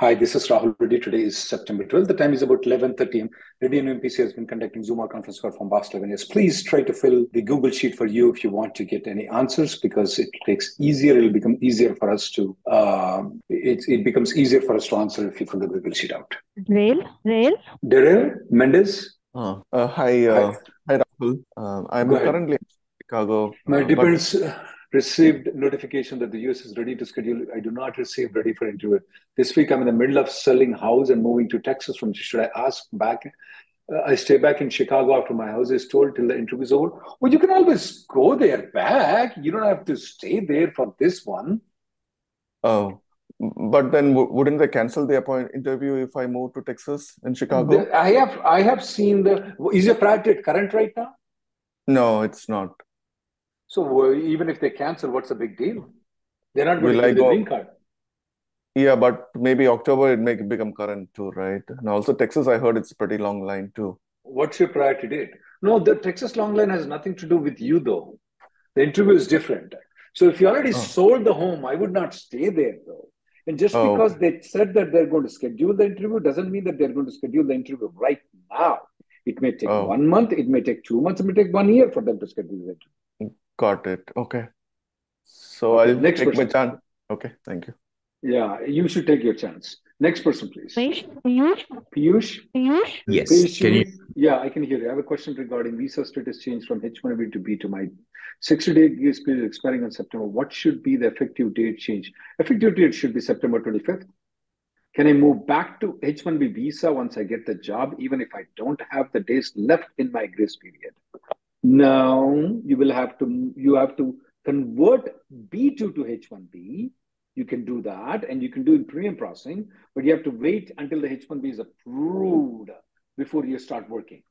Hi, this is Rahul Reddy. Today is September 12th. The time is about 11.30 am. Reddy and MPC has been conducting Zoom or conference call from past 11 years. Please try to fill the Google Sheet for you if you want to get any answers because it takes easier. It'll become easier for us to, uh, it, it becomes easier for us to answer if you fill the Google Sheet out. Rail, rail. Daryl Mendes? Uh, uh, hi, uh, Hi. hi, Rahul. Um, I'm currently in Chicago. My uh, but depends received notification that the US is ready to schedule. I do not receive ready for interview. This week I'm in the middle of selling house and moving to Texas from should I ask back? Uh, I stay back in Chicago after my house is told till the interview is over. Well, you can always go there back. You don't have to stay there for this one. oh, but then wouldn't they cancel the appoint interview if I move to Texas in Chicago? I have I have seen the is your project current right now? No, it's not. So uh, even if they cancel, what's the big deal? They're not going Will to give the green card. Yeah, but maybe October it may become current too, right? And also Texas, I heard it's a pretty long line too. What's your priority date? No, the Texas long line has nothing to do with you, though. The interview is different. So if you already Oh. sold the home, I would not stay there, though. And just Oh, because they said that they're going to schedule the interview doesn't mean that they're going to schedule the interview right now. It may take Oh, one month, it may take two months, it may take one year for them to schedule the interview. Got it. Okay. So Okay, I'll next take my person. chance. Okay, thank you. Yeah, you should take your chance. Next person, please. Piyush, Piyush, Piyush? Piyush. Yes. Piyush, Can you? you- yeah, I can hear you. I have a question regarding visa status change from H1B to B to My 60-day grace period expiring on September. What should be the effective date change? Effective date should be September 25th. Can I move back to H1B visa once I get the job, even if I don't have the days left in my grace period? No, you will have to you have to convert B2 to H1B. You can do that, and you can do in premium processing, but you have to wait until the H1B is approved before you start working.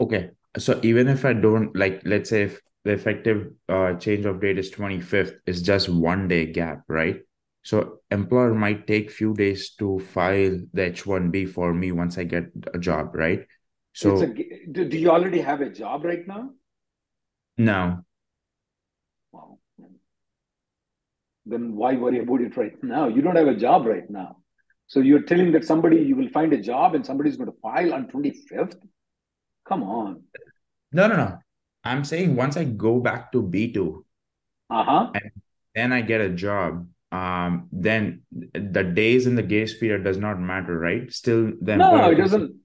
Okay. So even if I don't like, let's say if the effective uh, change of date is 25th, it's just one day gap, right? So employer might take few days to file the H1B for me once I get a job, right? It's a, So do, do you already have a job right now? No. Wow. Then why worry about it right now? You don't have a job right now. So you're telling that somebody you will find a job and somebody's going to file on 25th? Come on. no, no, no. I'm saying once I go back to B2 Uh-huh. and then I get a job, um, then the days in the grace period does not matter, right? Still, then No, it doesn't.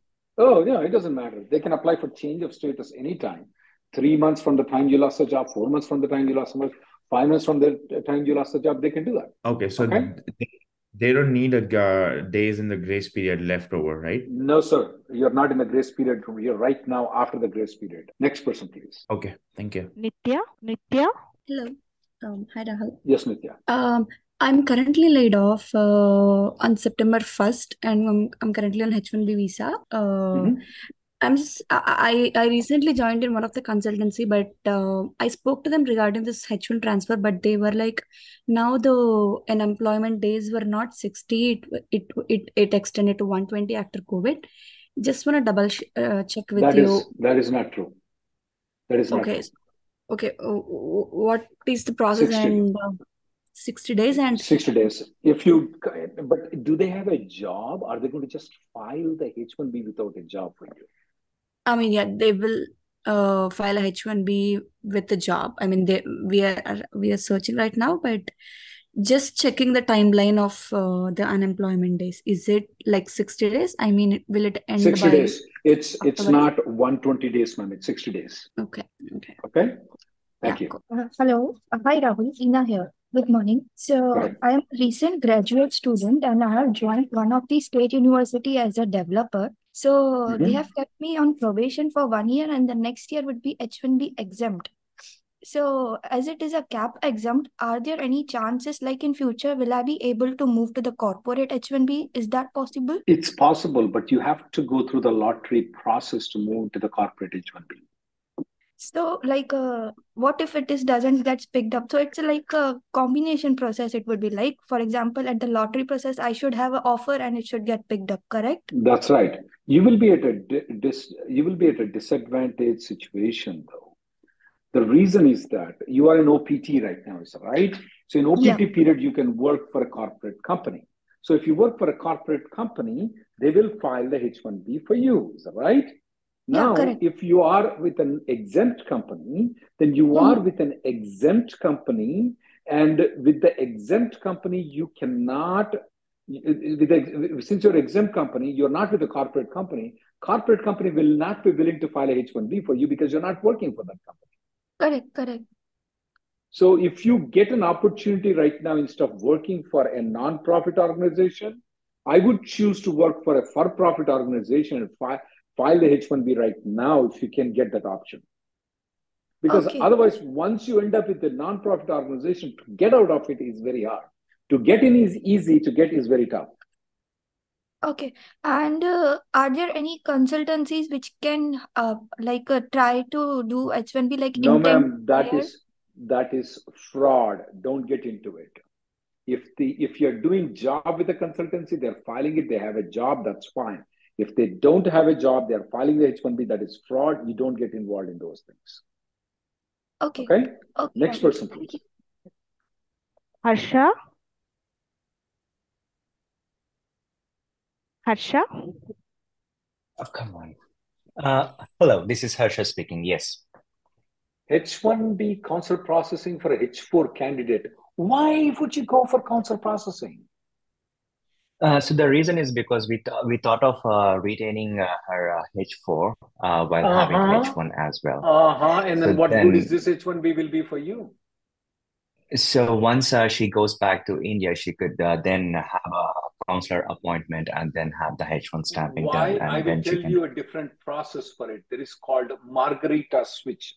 Oh, no, it doesn't matter. They can apply for change of status anytime. Three months from the time you lost the job, four months from the time you lost the job, five months from the time you lost the job, they can do that. Okay, so Okay? they, they don't need a uh, days in the grace period left over, right? No, sir. You're not in the grace period. You're right now after the grace period. Next person, please. Okay, thank you. Nitya, Nitya. Hello. Um, hi, Rahul. Yes, Nitya. Um, I'm currently laid off uh, on September 1st, and I'm, I'm currently on H-1B visa. Uh, Mhm. I'm just, I, I I recently joined in one of the consultancy, but uh, I spoke to them regarding this H1 transfer, but they were like, now the unemployment days were not 60, it it it, it extended to 120 after COVID. Just want to double sh uh, check with That you. is that is not true. That is not Okay, true. okay. uh, What is the process 60. and uh, 60 days and 60 days. If you, but do they have a job? Are they going to just file the H1B without a job for you? I mean, yeah, they will uh file a H1B with the job. I mean, they we are we are searching right now, but just checking the timeline of uh, the unemployment days. Is it like 60 days? I mean, will it end 60 by days. It's it's not 120 days, ma'am. It's 60 days. Okay. Okay. Okay. Yeah. Thank you. cool. Uh, hello. Uh, hi, Rahul. Ina here. Good morning. So, I am a recent graduate student and I have joined one of the state university as a developer. So, they Mhm. have kept me on probation for one year and the next year would be H1B exempt. So, as it is a cap exempt, are there any chances like in future will I be able to move to the corporate H1B? Is that possible? It's possible, but you have to go through the lottery process to move to the corporate H1B. So, like, uh, what if it is doesn't gets picked up? So it's like a combination process. It would be like, for example, at the lottery process, I should have an offer and it should get picked up, correct? That's right. You will be at a dis you will be at a disadvantaged situation though. The reason is that you are in OPT right now, is right? So in Yeah. OPT period, you can work for a corporate company. So if you work for a corporate company, they will file the H1B for you, is that right? Yeah, Now, correct. if you are with an exempt company, then you hmm. are with an exempt company, and with the exempt company, you cannot. With the, since you're exempt company, you're not with a corporate company. Corporate company will not be willing to file a H1B for you because you're not working for that company. Correct, correct. So if you get an opportunity right now instead of working for a non-profit organization, I would choose to work for a for-profit organization and file, file the H1B right now if you can get that option. Because Okay. otherwise, once you end up with a non-profit organization, to get out of it is very hard. To get in is easy, to get is very tough. Okay. And uh, are there any consultancies which can uh, like uh, try to do H1B like No, ma'am, that is that is fraud. Don't get into it. If the if you're doing job with a consultancy, they're filing it, they have a job, that's fine. If they don't have a job, they're filing the H1B, that is fraud. You don't get involved in those things. Okay. Okay? Okay, Next Rahul. person, Thank please. you. Harsha? Harsha? Oh, come on. Uh, hello, this is Harsha speaking. Yes. H1B council processing for a H4 candidate. Why would you go for council processing? Uh, so the reason is because we th we thought of uh, retaining uh, her uh, H4 uh, while having Uh-huh. H1 as well. Uh-huh. And then So what good is this H1B will be for you? so once uh, she goes back to India, she could uh, then have a counselor appointment and then have the H1 stamping done, Why? I will then tell can. you a different process for it. There is called Margarita switch.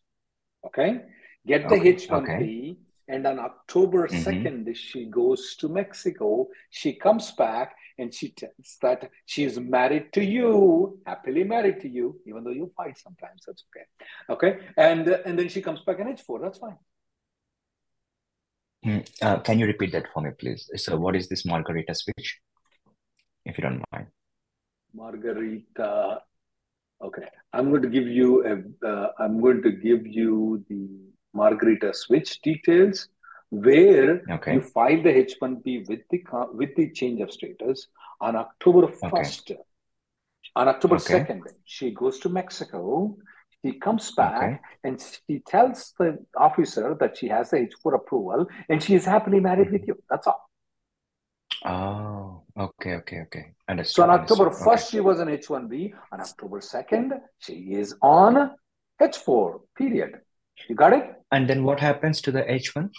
Okay? Get the H1B, Okay. And on October hmm 2nd, she goes to Mexico. She comes back and she tells that she is married to you, happily married to you, even though you fight sometimes. That's okay. Okay? And, and then she comes back in H4. That's fine. Mm, Uh, can you repeat that for me, please? So what is this Margarita switch, if you don't mind? Margarita. Okay, I'm going to give you a. Uh, I'm going to give you the Margarita switch details, where Okay. you file the H1B with the with the change of status on October Okay. 1st. On October Okay. 2nd, she goes to Mexico. She comes Okay. back and she tells the officer that she has the H4 approval and she is happily married with Mhm. you. That's all. Oh, okay, okay, okay. So on October understood. Okay. 1st, she was on H1B. On October 2nd, she is on H4, period. You got it? And then what happens to the H1?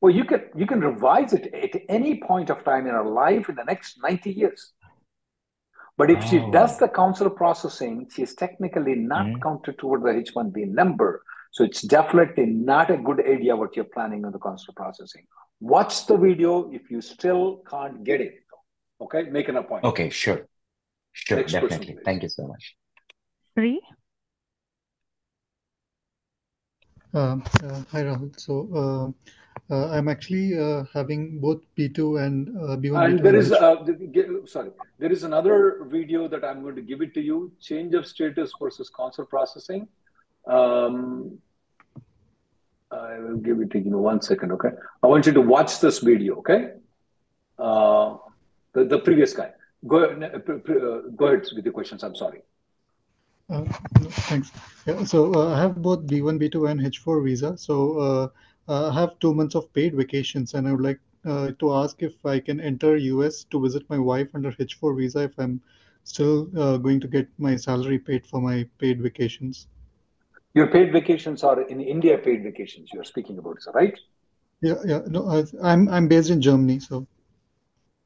Well, you can you can revise it at any point of time in her life in the next 90 years. But if she does Oh. the council processing, she is technically not Mm. counted toward the H1B number. So it's definitely not a good idea what you're planning on the council processing. Watch the video if you still can't get it. Okay, make an appointment. Okay, sure. Sure, Next definitely. please. Thank you so much. Free? Um, uh, hi Rahul. So uh, uh, I'm actually uh, having both B2 and uh, B1, And B2 there is, uh, sorry, there is another video that I'm going to give it to you. Change of status versus council processing. Um, I will give it to you in one second, okay? I want you to watch this video, okay? Uh, the, the previous guy. Go, uh, go ahead with the questions. I'm sorry. Uh, thanks. Yeah, so uh, I have both B1, B2, and H4 visa. So uh, uh, I have two months of paid vacations, and I would like uh, to ask if I can enter US to visit my wife under H4 visa if I'm still uh, going to get my salary paid for my paid vacations. Your paid vacations are in India paid vacations you're speaking about, is that right? Yeah, yeah. No, I, I'm I'm based in Germany, so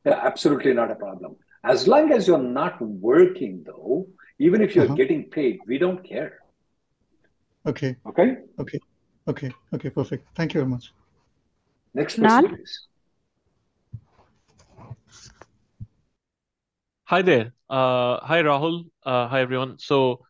Yeah, absolutely not a problem. As long as you're not working, though, even if you're uh-huh. getting paid, we don't care. Okay, Okay? okay, okay, okay, perfect. Thank you very much. Next person, Kunal? please. Hi there. Uh, hi, Rahul. Uh, hi, everyone. So,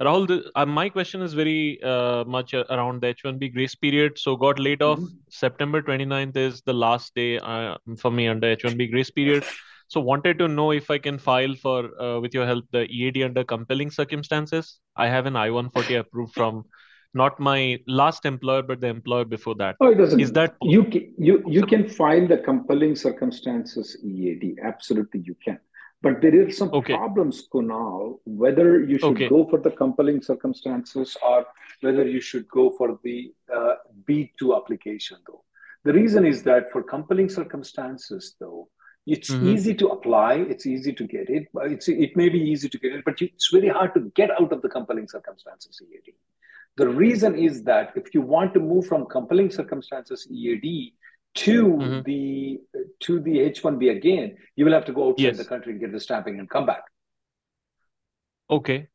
Rahul, the, uh, my question is very uh, much uh, around the H-1B grace period. So, got laid off. Mhm. September 29th is the last day uh, for me under H-1B grace period. So, wanted to know if I can file for, uh, with your help, the EAD under compelling circumstances. I have an I-140 approved from not my last employer, but the employer before that. Oh, it doesn't. Is that You can, you you can file the compelling circumstances EAD. Absolutely, you can. But there are some Okay. problems, Kunal, whether you should Okay. go for the compelling circumstances or whether you should go for the uh, B2 application, though. The reason is that for compelling circumstances, though, it's Mm-hmm. easy to apply, it's easy to get it, it's, it may be easy to get it, but it's very hard to get out of the compelling circumstances EAD. The reason is that if you want to move from compelling circumstances EAD to Mm-hmm. the to the H1B again, you will have to go outside the country and get the stamping and come back. Okay.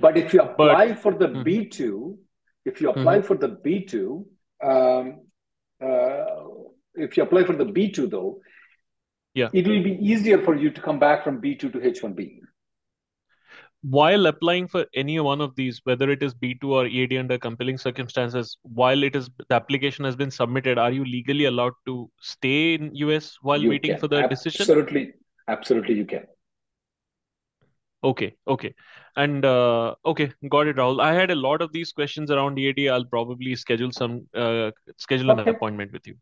But if you But apply for the Mhm. B2, if you apply Mhm. for the B2, um, uh, if you apply for the B2 though, yeah. it will be easier for you to come back from B2 to H1B. while applying for any one of these, whether it is B2 or EAD under compelling circumstances, while it is the application has been submitted, are you legally allowed to stay in US while You waiting can. for the decision? Absolutely. Absolutely, you can. Okay, okay. And uh, okay, got it, Rahul. I had a lot of these questions around EAD. I'll probably schedule some uh, schedule an appointment with you.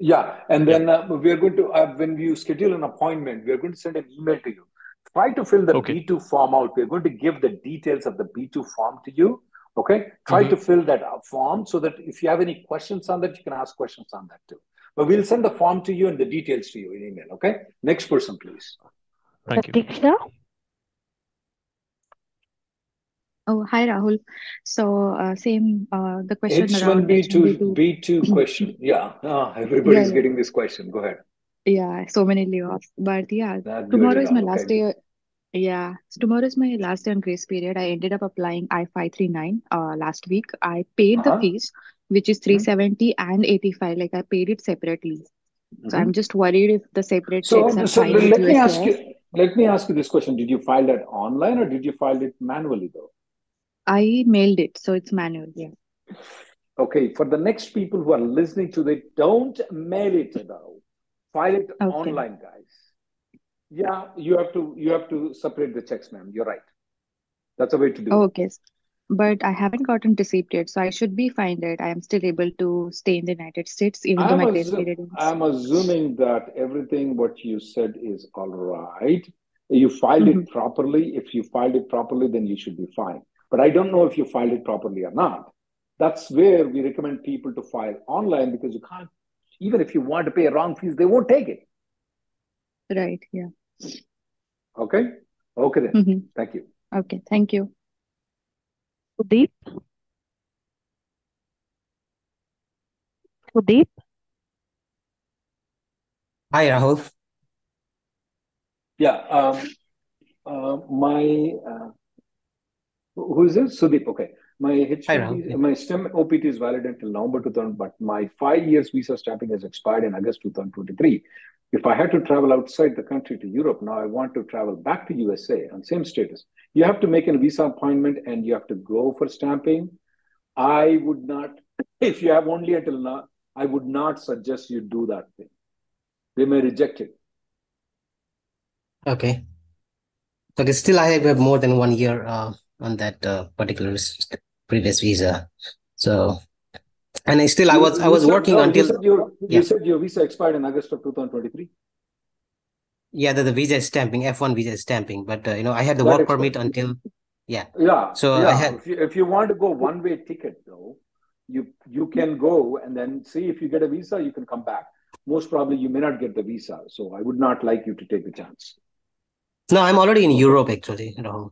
Yeah, and Yeah. then uh, we are going to, uh, when you schedule an appointment, we are going to send an email to you. Try to fill the Okay. B2 form out. We're going to give the details of the B2 form to you. Okay, try Mhm. to fill that form so that if you have any questions on that, you can ask questions on that too. But we'll send the form to you and the details to you in email. Okay, next person, please. Thank you. Pratiksha? Oh, hi, Rahul. So, uh, same, uh, the question around H1B to H1B2. B2 question. Yeah, ah, everybody's Yeah, getting this question. Go ahead. yeah, so many layoffs. But yeah, Not tomorrow is my all. last Okay. day. Yeah, so tomorrow is my last day on grace period. I ended up applying I-539 uh, last week. I paid the Uh-huh. fees, which is Mhm. 370 and 85. Like I paid it separately. So Mhm. I'm just worried if the separate So, checks are so fine let me ask you, let me ask you this question. Did you file that online or did you file it manually though? I mailed it, so it's manual. Yeah. Okay, for the next people who are listening to it, don't mail it though. File it Okay. online, guys. Yeah, you have to you have to separate the checks, ma'am. You're right. That's a way to do Oh, it. okay. But I haven't gotten receipt yet, so I should be fine, right? I am still able to stay in the United States, even though I'm my grace period ends. I'm assuming that everything what you said is all right. You filed hmm it properly. If you filed it properly, then you should be fine. But I don't know if you filed it properly or not. That's where we recommend people to file online because you can't, even if you want to pay a wrong fees, they won't take it. Right. Yeah. Okay? Okay then. hmm Thank you. Okay. Thank you. Sudeep? Sudeep? Hi, Rahul. Yeah. Um, uh, my uh, who is this? Sudeep. Okay. My H1B, my STEM OPT is valid until November 2000, but my five years visa stamping has expired in August 2023. If I had to travel outside the country to Europe, now I want to travel back to USA on same status. You have to make a visa appointment and you have to go for stamping. I would not, if you have only until now, I would not suggest you do that thing. They may reject it. Okay. Okay, still I have more than one year uh, on that uh, particular previous visa. So, and I still I was I was working no, you until said your yeah you said your visa expired in August of 2023. yeah the, the visa is stamping F1 visa is stamping, but uh, you know I had the That work expired. permit until yeah. Yeah, So I yeah. had If you if you want to go one way ticket though, you you can go and then see if you get a visa, you can come back. most probably you may not get the visa. So I would not like you to take the chance. No, I'm already in Europe actually, Rahul.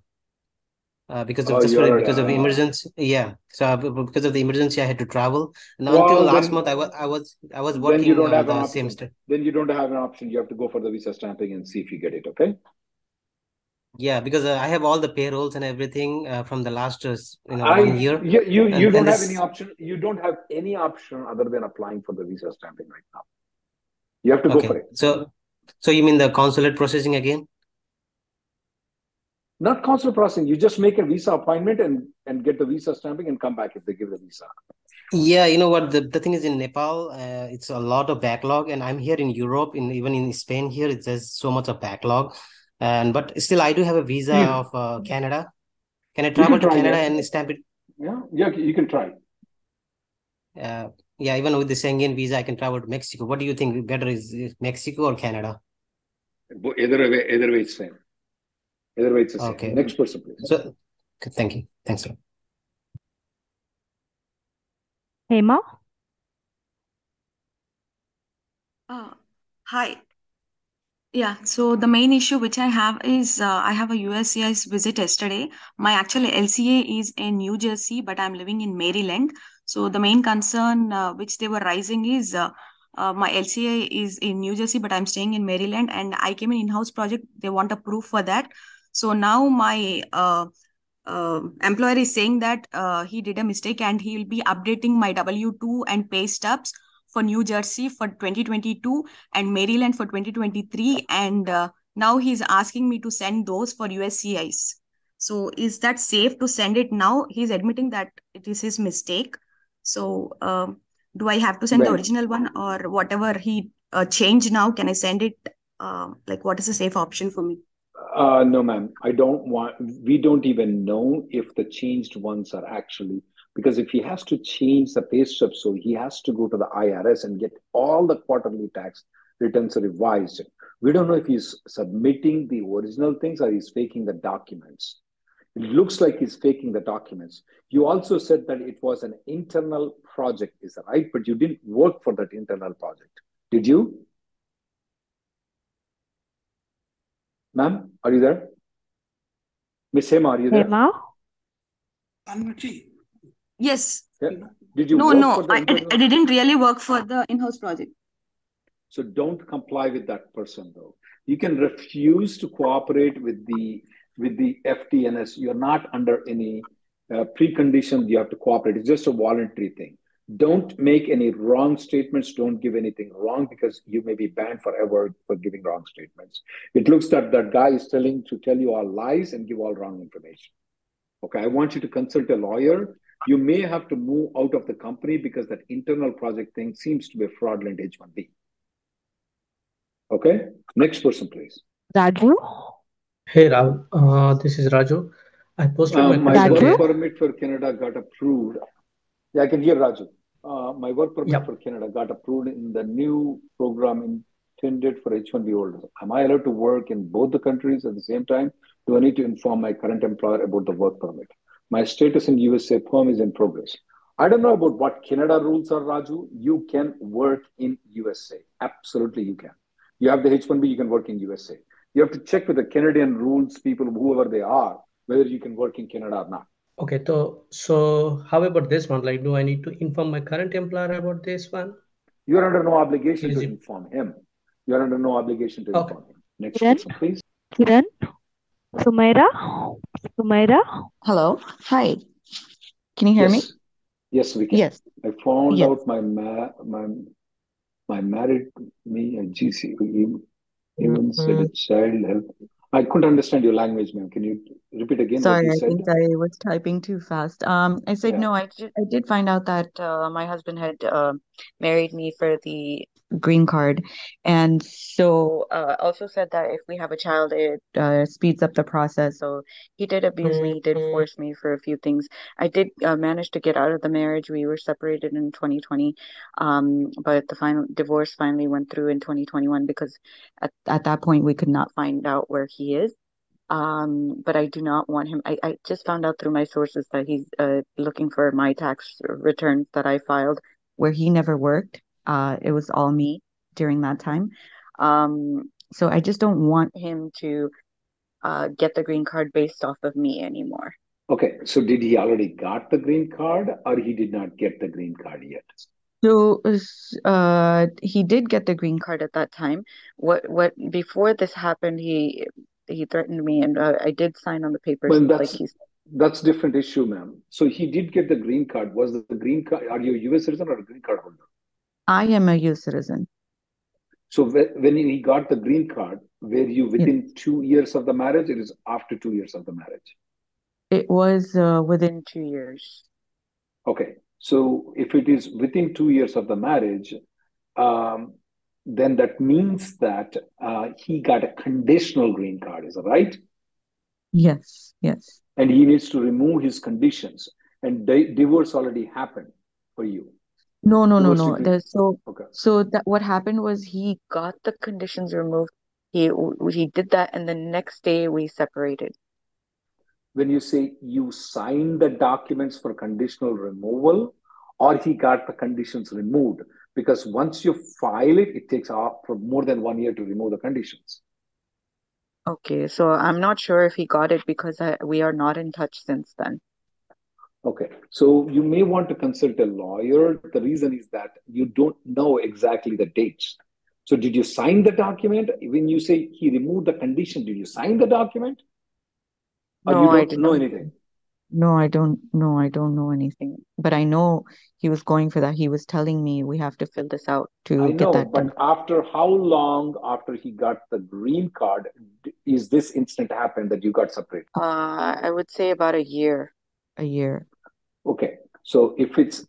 Uh, because of Oh, just you're because of uh, emergency, yeah. So uh, b- b- because of the emergency, I had to travel. And well, until last then month, I was I was I was then you working don't on have the same st Then you don't have an option. You have to go for the visa stamping and see if you get it. Okay. Yeah, because uh, I have all the payrolls and everything uh, from the last uh, you know I one year, you you, you and and don't have any option. You don't have any option other than applying for the visa stamping right now. You have to go for it. So so you mean the consulate processing again? Not consular processing. You just make a visa appointment and and get the visa stamping and come back if they give the visa. Yeah, you know what? The, the thing is in Nepal, uh, it's a lot of backlog, and I'm here in Europe, in even in Spain here, it's there's so much of backlog. And but still, I do have a visa You, of uh, Canada. Can I you can travel to Canada yeah. and stamp it? Yeah, yeah, you can try. Uh, yeah, even with the Schengen visa, I can travel to Mexico. What do you think better is, is Mexico or Canada? Either way, either way, it's same. Either way, it's the same. Okay. Next person, please. So, okay, thank you. Thanks. Rob. Hema? Uh, hi. Yeah, so the main issue which I have is uh, I have a USCIS visit yesterday. My actual LCA is in New Jersey, but I'm living in Maryland. So the main concern uh, which they were raising is uh, uh, my LCA is in New Jersey, but I'm staying in Maryland, and I came in in-house project. They want a proof for that. So now my uh, uh, employer is saying that uh, he did a mistake and he will be updating my W-2 and pay stubs for New Jersey for 2022 and Maryland for 2023. And uh, now he's asking me to send those for USCIS. So is that safe to send it now? He's admitting that it is his mistake. So um, do I have to send the original one or whatever he uh, changed now? Can I send it? Uh, like what is the safe option for me? Uh, no, ma'am. I don't want. We don't even know if the changed ones are actually because if he has to change the pay stub, so he has to go to the IRS and get all the quarterly tax returns revised. We don't know if he's submitting the original things or he's faking the documents. It looks like he's faking the documents. You also said that it was an internal project, is that right? But you didn't work for that internal project, did you? Ma'am, are you there? Miss Hema, are you there? Hema? Yes. Yeah. Did you No, work no, for the I, I. I didn't really work for the in-house project. So don't comply with that person though. You can refuse to cooperate with the with the FDNS. You're not under any uh, precondition you have to cooperate. It's just a voluntary thing. Don't make any wrong statements. Don't give anything wrong because you may be banned forever for giving wrong statements. It looks that that guy is telling to tell you all lies and give all wrong information. Okay, I want you to consult a lawyer. You may have to move out of the company because that internal project thing seems to be a fraudulent H1B. Okay, next person, please. Raju? Hey Rahul, uh, this is Raju. I posted Uh, my my work permit for Canada got approved. Yeah, I can hear Raju. Uh, my work permit Yeah. for Canada got approved in the new program intended for H1B holders. Am I allowed to work in both the countries at the same time? Do I need to inform my current employer about the work permit? My status in USA perm is in progress. I don't know about what Canada rules are, Raju. You can work in USA. Absolutely, you can. You have the H1B, you can work in USA. You have to check with the Canadian rules people, whoever they are, whether you can work in Canada or not. Okay, so so how about this one? Like, do I need to inform my current employer about this one? You're under no obligation Is to it inform him. You're under no obligation to okay? inform him. Next Kiran? person, please. Kiran? Sumaira? Sumaira? Hello. Hi. Can you hear me? Yes, yes, we can. Yes. I found Yes. out my ma my my married me and GC even even said Mm, a child help. I couldn't understand your language, ma'am. Can you repeat again sorry, I think I was typing too fast. Um, I said Yeah. no, I did, I did find out that uh, my husband had uh, married me for the green card, and so uh, also said that if we have a child, it uh, speeds up the process. So he did abuse me, he did force me for a few things. I did uh, manage to get out of the marriage. We were separated in 2020, um, but the final divorce finally went through in 2021 because at, at that point we could not find out where he is. Um, but I do not want him. I, I just found out through my sources that he's uh, looking for my tax returns that I filed where he never worked. Uh, it was all me. during that time. Um, so I just don't want him to uh, get the green card based off of me anymore. Okay, so did he already got the green card or he did not get the green card yet? So, uh, he did get the green card at that time. What, what, before this happened, he, he threatened me and uh, I did sign on the papers Well, like that's he's, that's different issue, ma'am. So he did get the green card. Was the green card, are you a US citizen or a green card holder? I am a U.S. citizen. So when he got the green card, were you Yes. within two years of the marriage? It is after two years of the marriage. It was uh, within two years. Okay, so if it is within two years of the marriage, um, then that means that uh, he got a conditional green card, is that right? Yes, yes. And he needs to remove his conditions. And di- divorce already happened for you. No, no, no, no. so, Okay. so that what happened was he got the conditions removed. He he did that, and the next day we separated. When you say you signed the documents for conditional removal, or he got the conditions removed, because once you file it, it takes off for more than one year to remove the conditions. Okay, so I'm not sure if he got it because I, we are not in touch since then. Okay, so you may want to consult a lawyer. The reason is that you don't know exactly the dates. So, did you sign the document? When you say he removed the condition, did you sign the document? Or No, I don't did know anything? No, I don't. No, I don't know anything. But I know he was going for that. He was telling me we have to fill this out I to get know, that but done. after how long after he got the green card is this incident happened that you got separated? Uh, I would say about a year. A year. Okay, so if it's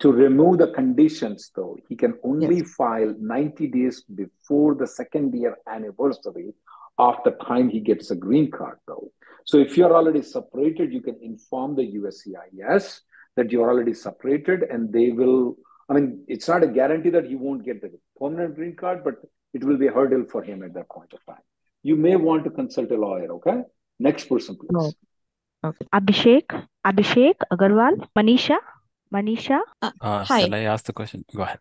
to remove the conditions, though, he can Yes. only file 90 days before the second year anniversary of the time he gets a green card, though. So if you're already separated, you can inform the USCIS that you're already separated, and they will. I mean, it's not a guarantee that he won't get the permanent green card, but it will be a hurdle for him at that point of time. You may want to consult a lawyer, okay? Next person, No. Please. Okay. Abhishek, Abhishek Agarwal, Manisha, Manisha. Uh, Uh, hi. shall I ask the question? Go ahead.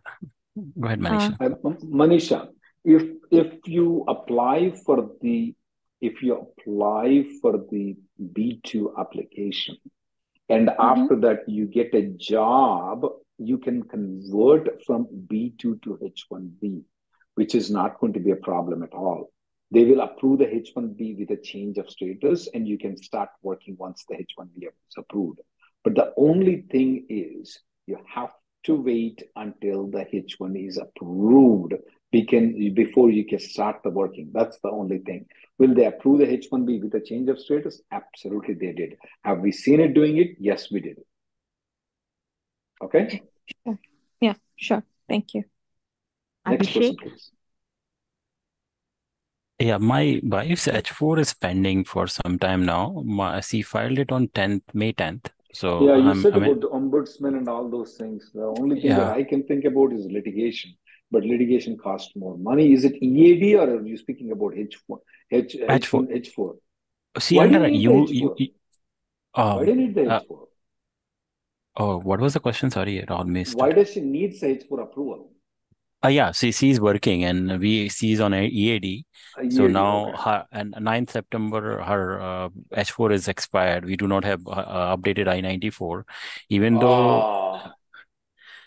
Go ahead, Uh, Manisha. Uh, Manisha, if if you apply for the if you apply for the B2 application and mhm. after that you get a job, you can convert from B2 to H1B, which is not going to be a problem at all. They will approve the H1B with a change of status and you can start working once the H1B is approved. But the only thing is you have to wait until the H1 is approved becan- before you can start the working. That's the only thing. Will they approve the H1B with a change of status? Absolutely, they did. Have we seen it doing it? Yes, we did. Okay, Sure. Yeah, sure. Thank you. next Abhishek, please. Yeah, my wife's H4 is pending for some time now. My, she filed it on 10th, May 10th. So Yeah, you I'm, said I mean, about the ombudsman and all those things. The only thing that I can think about is litigation, but litigation costs more money. Is it EAD or are you speaking about H4, H, H4. H1, H4? See, Why under you you, you, H4? Why do you need the uh, H4? oh, what was the question? Sorry, I all missed Why it. does she need H4 approval? Uh, yeah, she she's working and we she's on a EAD. A So now okay. her and 9th September her uh, H4 is expired. We do not have uh, uh, updated I-94, even though Ah,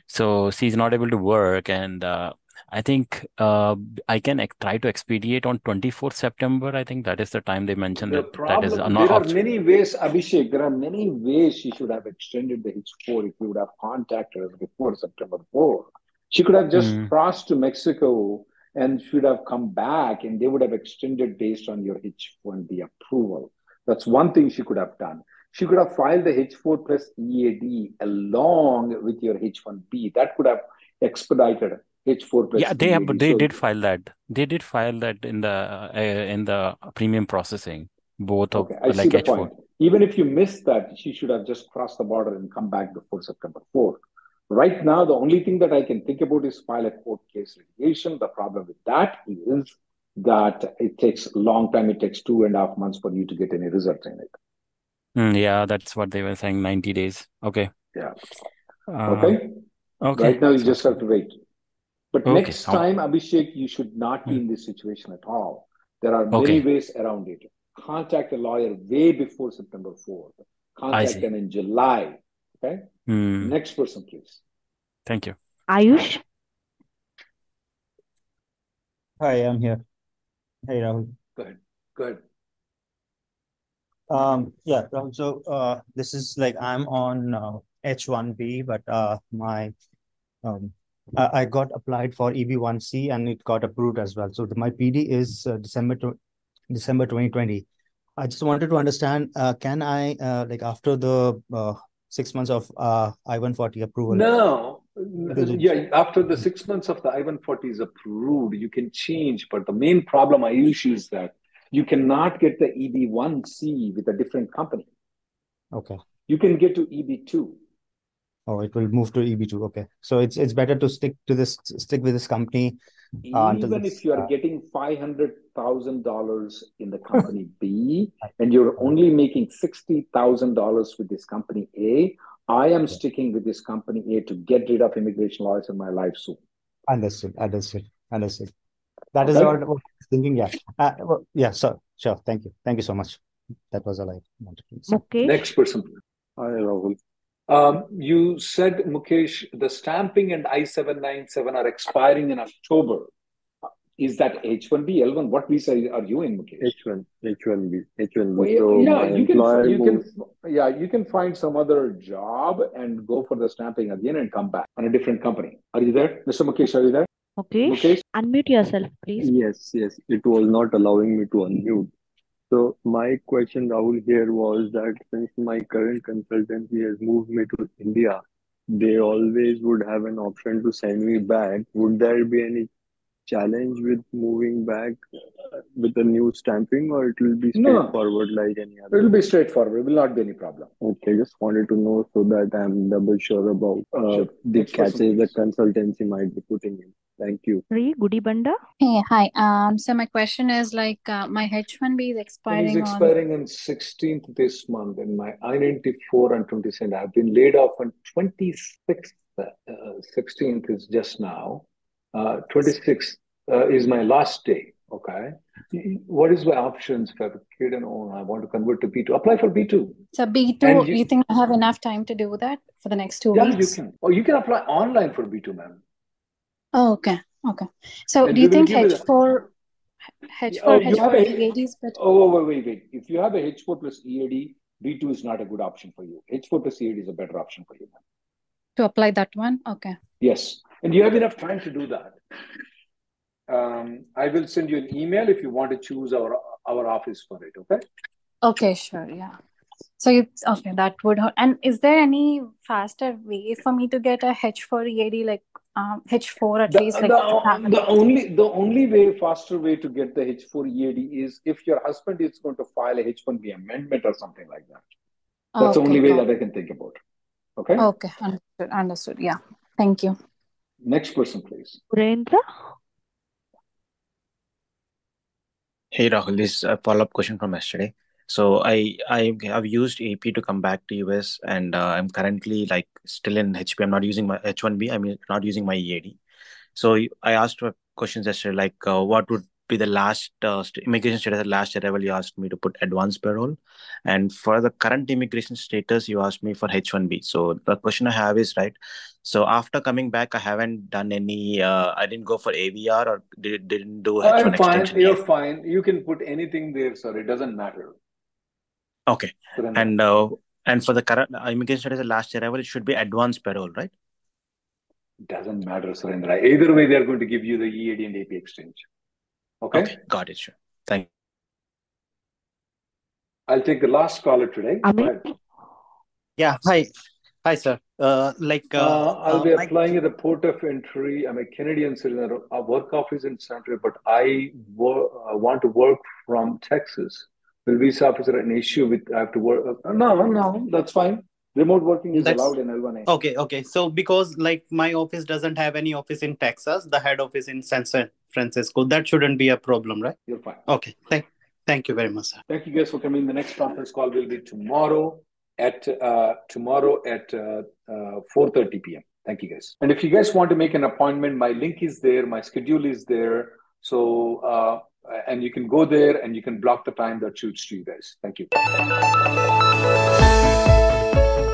so she's not able to work and uh, I think uh, I can ex try to expedite on 24th September. I think that is the time they mentioned the that that is problem, not there are off. many ways, Abhishek, there are many ways she should have extended the H4 if you would have contacted her before September 4. She could have just Mm, crossed to Mexico and should have come back and they would have extended based on your H1B approval. That's one thing she could have done. She could have filed the H4 plus EAD along with your H1B. That could have expedited H4 plus yeah, they have, EAD. they So did file that. They did file that in the uh, in the premium processing, both of Okay, I see like the H4. point. Even if you missed that, she should have just crossed the border and come back before September 4. Right now, the only thing that I can think about is file a court case litigation. The problem with that is that it takes a long time. It takes two and a half months for you to get any results in it. Mm, yeah, that's what they were saying, 90 days. Okay. Yeah. Uh, Okay. okay. Right now, you just have to wait. But Okay. next time, Abhishek, you should not be in this situation at all. There are many Okay. ways around it. Contact a lawyer way before September 4th. Contact them in July. Okay. Hmm. Next person, please. Thank you. Ayush, Hi, I'm here. Hey, Rahul. Good. ahead. Go ahead. Um, yeah, Rahul. So, uh, this is like I'm on uh, H1B, but uh, my um, I, I got applied for EB1C and it got approved as well. So the, my PD is uh, December to December 2020. I just wanted to understand, uh, can I uh, like after the uh, six months of uh, I-140 approval? No, yeah, after the six months of the I-140 is approved, you can change. But the main problem, Ayush, is that you cannot get the EB1C with a different company. Okay. You can get to EB2. Oh, it will move to EB2. Okay. So it's it's better to stick to this stick with this company uh, Even if you are uh, getting $500,000 in the company B and you're only making $60,000 with this company A, I am sticking with this company A to get rid of immigration lawyers in my life soon. Understood. Understood. Understood. That is Okay? what, what I was thinking. Yeah. Uh, well, yeah. So sure. Thank you. Thank you so much. That was all I wanted to say. Mukesh, Next person. Hi, Rahul. Um, you said, Mukesh, the stamping and I-797 are expiring in October. Is that H-1B, L-1? What visa are you in, Mukesh? H1, H1B, H1B. Well, So yeah, you can, employer you can, yeah, you can find some other job and go for the stamping again and come back on a different company. Are you there, Mr. Mukesh? Are you there? Mukesh, Mukesh? unmute yourself, please. Yes, yes. It was not allowing me to unmute. So my question, Rahul, here was that since my current consultancy has moved me to India, they always would have an option to send me back. Would there be any challenge with moving back uh, with a new stamping, or it will be No. straightforward like any other? It'll be straightforward. It will not be any problem. Okay, just wanted to know so that I'm double sure about uh, Sure. the Next catches the consultancy might be putting in. Thank you. Sri Gudibanda, Hey, hi. Um, so my question is like uh, my H1B is It is expiring on expiring on 16th this month, and my I-94 and 27. I've been laid off on 26th. Uh, 16th is just now. Uh, 26th uh, is my last day. Okay. What is my options if I have a kid and all? I want to convert to B2. Apply for B2. so B2. And You, you, think I have enough time to do that for the next two yeah, you weeks? can. Oh, you can apply online for B2, ma'am. Oh, okay, okay. So And do you think give you the. H4 H4 Oh, H4 a. EAD is better? Oh, wait, wait, wait. If you have a H4 plus EAD, B2 is not a good option for you. H4 plus EAD is a better option for you. to apply that one? Okay. Yes, and you have enough time to do that. Um, I will send you an email if you want to choose our our office for it. Okay. Okay, sure. Yeah. So you okay, that would hurt. And is there any faster way for me to get a H4 EAD, like um, H4 at The, least, like the, to have it? the only the only way faster way to get the H4 EAD is if your husband is going to file a H1B amendment or something like that. That's the only way that I can think about. Okay. Okay, understood. Understood. Yeah. Thank you. Next person, please. Surendra, Hey Rahul, this is a follow-up question from yesterday. So I I have used AP to come back to US, and uh, I'm currently like still in HP. I'm not using my H1B. I'm not using my EAD. So I asked questions yesterday, like uh, what would be the last uh, immigration status at last arrival? You asked me to put advanced parole, and for the current immigration status, you asked me for H1B. So the question I have is right. So after coming back, I haven't done any. Uh, I didn't go for AVR or did, didn't do H1 I'm fine. extension You're yet. fine. You can put anything there, sir. It doesn't matter. Okay. And uh, and for the current uh, immigration status at last arrival, it should be advanced parole, right? It doesn't matter, Surendra. Either way, they're going to give you the EAD and AP exchange. Okay. Okay, got it. Sure. Thank you. I'll take the last caller today. Go Yeah, hi. Hi, sir. Uh, like, uh, Uh, I'll uh, be my, applying at the port of entry. I'm a Canadian citizen. Our work office in San Antonio, but I wo- uh, want to work from Texas. Will visa officer an issue with I have to work? Uh, no, no, that's fine. Remote working is that's allowed in L1A. okay, okay. So, because like my office doesn't have any office in Texas, the head office in San Francisco, that shouldn't be a problem, right? You're fine. Okay. Thank, thank you very much, sir. Thank you guys for coming. The next conference call will be tomorrow at uh, tomorrow at uh, uh, 4:30 p.m. Thank you, guys. And if you guys want to make an appointment, my link is there, my schedule is there. So, uh, and you can go there and you can block the time that suits to you guys. Thank you.